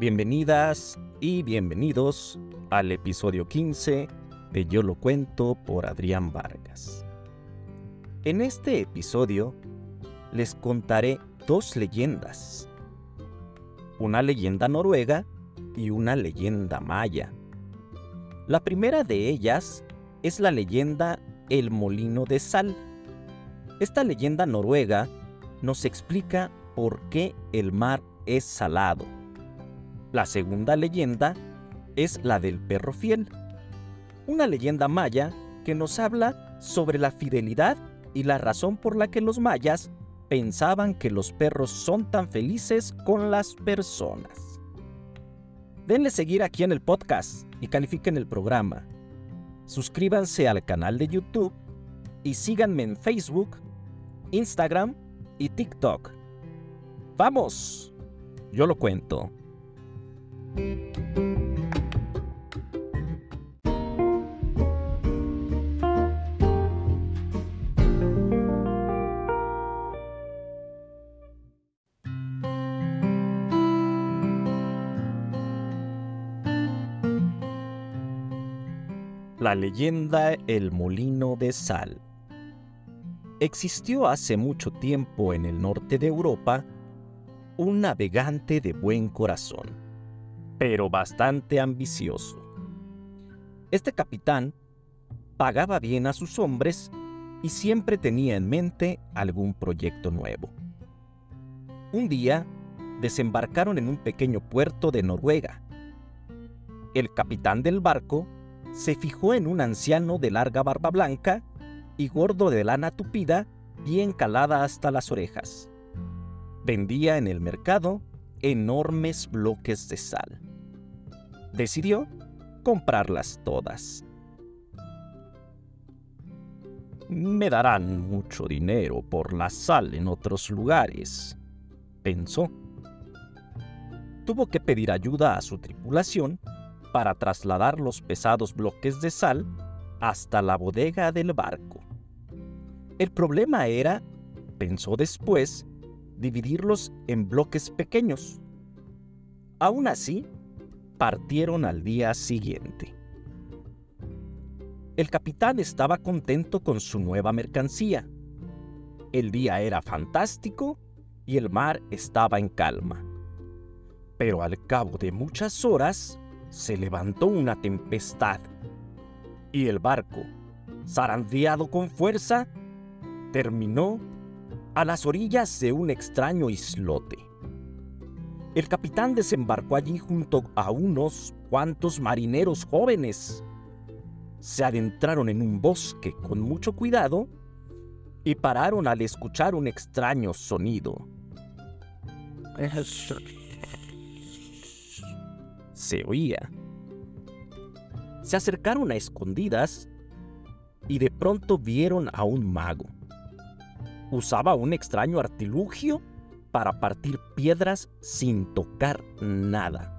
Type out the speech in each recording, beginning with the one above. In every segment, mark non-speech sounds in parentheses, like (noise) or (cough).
Bienvenidas y bienvenidos al episodio 15 de Yo lo cuento por Adrián Vargas. En este episodio les contaré dos leyendas. Una leyenda noruega y una leyenda maya. La primera de ellas es la leyenda El Molino de Sal. Esta leyenda noruega nos explica por qué el mar es salado. La segunda leyenda es la del perro fiel, una leyenda maya que nos habla sobre la fidelidad y la razón por la que los mayas pensaban que los perros son tan felices con las personas. Denle seguir aquí en el podcast y califiquen el programa. Suscríbanse al canal de YouTube y síganme en Facebook, Instagram y TikTok. ¡Vamos! Yo lo cuento. La leyenda El Molino de Sal. Existió hace mucho tiempo en el norte de Europa un navegante de buen corazón, pero bastante ambicioso. Este capitán pagaba bien a sus hombres y siempre tenía en mente algún proyecto nuevo. Un día desembarcaron en un pequeño puerto de Noruega. El capitán del barco se fijó en un anciano de larga barba blanca y gordo de lana tupida bien calada hasta las orejas. Vendía en el mercado enormes bloques de sal. Decidió comprarlas todas. Me darán mucho dinero por la sal en otros lugares, pensó. Tuvo que pedir ayuda a su tripulación para trasladar los pesados bloques de sal hasta la bodega del barco. El problema era, pensó después, dividirlos en bloques pequeños. Aún así, partieron al día siguiente. El capitán estaba contento con su nueva mercancía. El día era fantástico y el mar estaba en calma. Pero al cabo de muchas horas, se levantó una tempestad y el barco, zarandeado con fuerza, terminó a las orillas de un extraño islote. El capitán desembarcó allí junto a unos cuantos marineros jóvenes. Se adentraron en un bosque con mucho cuidado y pararon al escuchar un extraño sonido se oía. Se acercaron a escondidas y de pronto vieron a un mago. Usaba un extraño artilugio para partir piedras sin tocar nada.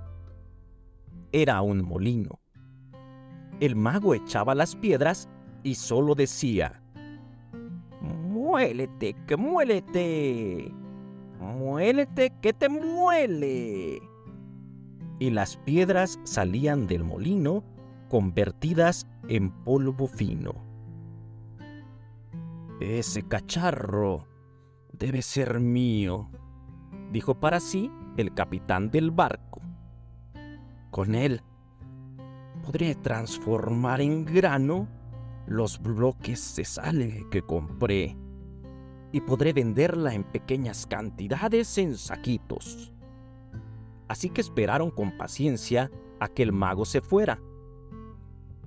Era un molino. El mago echaba las piedras y solo decía, Muélete, que muélete. Muélete, que te muele y las piedras salían del molino convertidas en polvo fino. Ese cacharro debe ser mío, dijo para sí el capitán del barco. Con él podré transformar en grano los bloques de sal que compré y podré venderla en pequeñas cantidades en saquitos así que esperaron con paciencia a que el mago se fuera.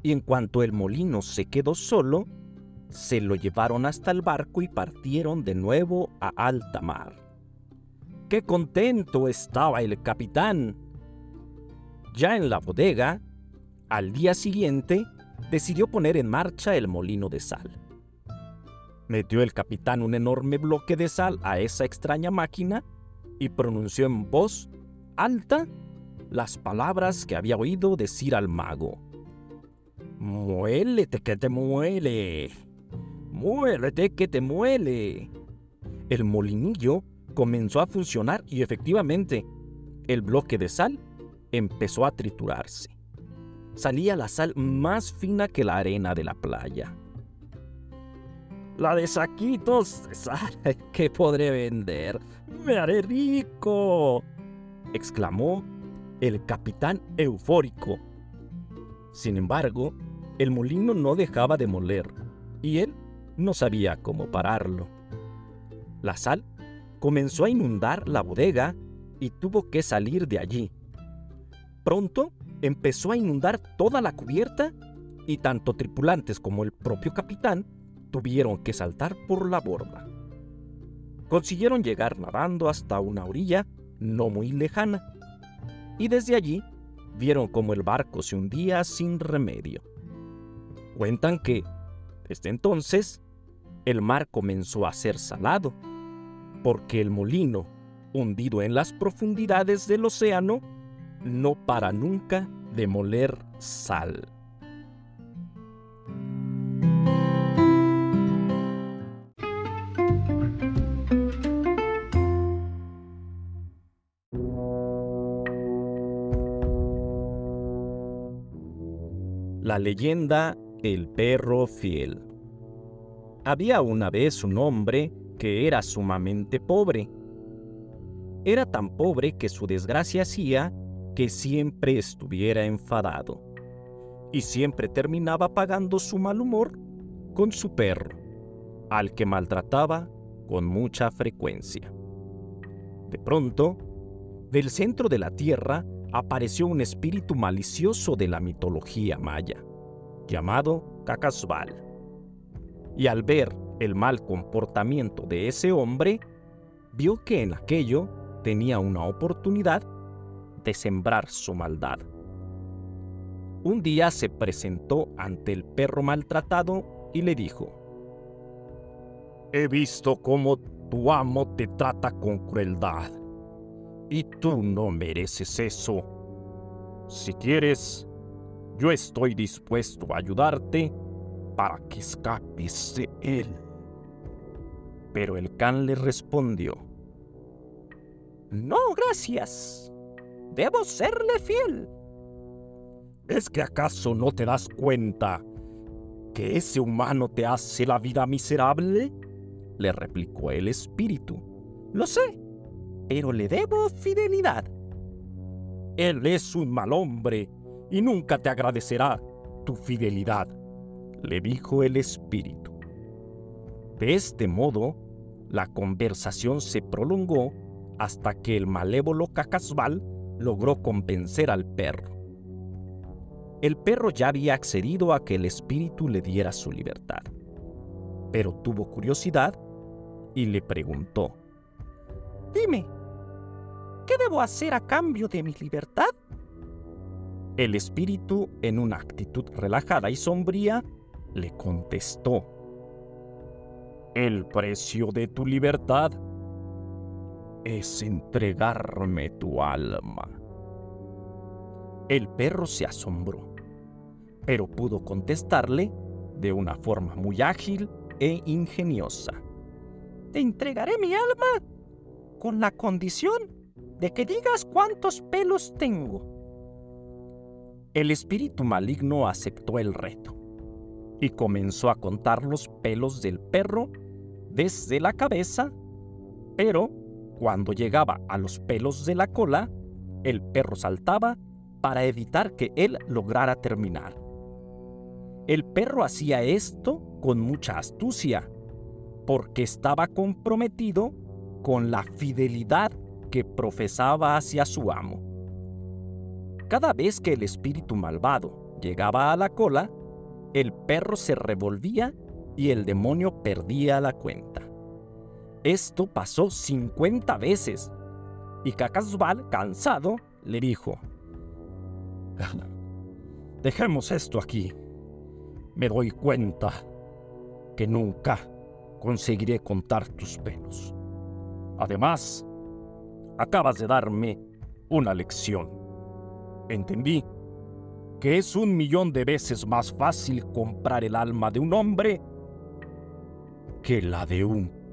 Y en cuanto el molino se quedó solo, se lo llevaron hasta el barco y partieron de nuevo a alta mar. ¡Qué contento estaba el capitán! Ya en la bodega, al día siguiente, decidió poner en marcha el molino de sal. Metió el capitán un enorme bloque de sal a esa extraña máquina y pronunció en voz alta las palabras que había oído decir al mago. Muélete que te muele. Muélete que te muele. El molinillo comenzó a funcionar y efectivamente, el bloque de sal empezó a triturarse. Salía la sal más fina que la arena de la playa. La de saquitos de sal (laughs) que podré vender. ¡Me haré rico! exclamó el capitán eufórico. Sin embargo, el molino no dejaba de moler y él no sabía cómo pararlo. La sal comenzó a inundar la bodega y tuvo que salir de allí. Pronto empezó a inundar toda la cubierta y tanto tripulantes como el propio capitán tuvieron que saltar por la borda. Consiguieron llegar nadando hasta una orilla no muy lejana y desde allí vieron como el barco se hundía sin remedio. Cuentan que, desde entonces, el mar comenzó a ser salado, porque el molino, hundido en las profundidades del océano, no para nunca de moler sal. La leyenda El perro fiel. Había una vez un hombre que era sumamente pobre. Era tan pobre que su desgracia hacía que siempre estuviera enfadado y siempre terminaba pagando su mal humor con su perro, al que maltrataba con mucha frecuencia. De pronto, del centro de la tierra apareció un espíritu malicioso de la mitología maya, llamado Cacasbal. Y al ver el mal comportamiento de ese hombre, vio que en aquello tenía una oportunidad de sembrar su maldad. Un día se presentó ante el perro maltratado y le dijo, He visto cómo tu amo te trata con crueldad y tú no mereces eso. Si quieres, yo estoy dispuesto a ayudarte para que escapes de él. Pero el can le respondió, No, gracias. Debo serle fiel. ¿Es que acaso no te das cuenta que ese humano te hace la vida miserable? Le replicó el espíritu. Lo sé, pero le debo fidelidad. Él es un mal hombre y nunca te agradecerá tu fidelidad, le dijo el espíritu. De este modo, la conversación se prolongó hasta que el malévolo Cacasbal logró convencer al perro. El perro ya había accedido a que el espíritu le diera su libertad, pero tuvo curiosidad y le preguntó, Dime, ¿qué debo hacer a cambio de mi libertad? El espíritu, en una actitud relajada y sombría, le contestó, El precio de tu libertad es entregarme tu alma. El perro se asombró, pero pudo contestarle de una forma muy ágil e ingeniosa. Te entregaré mi alma con la condición de que digas cuántos pelos tengo. El espíritu maligno aceptó el reto y comenzó a contar los pelos del perro desde la cabeza, pero cuando llegaba a los pelos de la cola, el perro saltaba para evitar que él lograra terminar. El perro hacía esto con mucha astucia, porque estaba comprometido con la fidelidad que profesaba hacia su amo. Cada vez que el espíritu malvado llegaba a la cola, el perro se revolvía y el demonio perdía la cuenta. Esto pasó 50 veces y Cacasbal, cansado, le dijo, (laughs) Dejemos esto aquí. Me doy cuenta que nunca conseguiré contar tus pelos. Además, acabas de darme una lección. Entendí que es un millón de veces más fácil comprar el alma de un hombre que la de un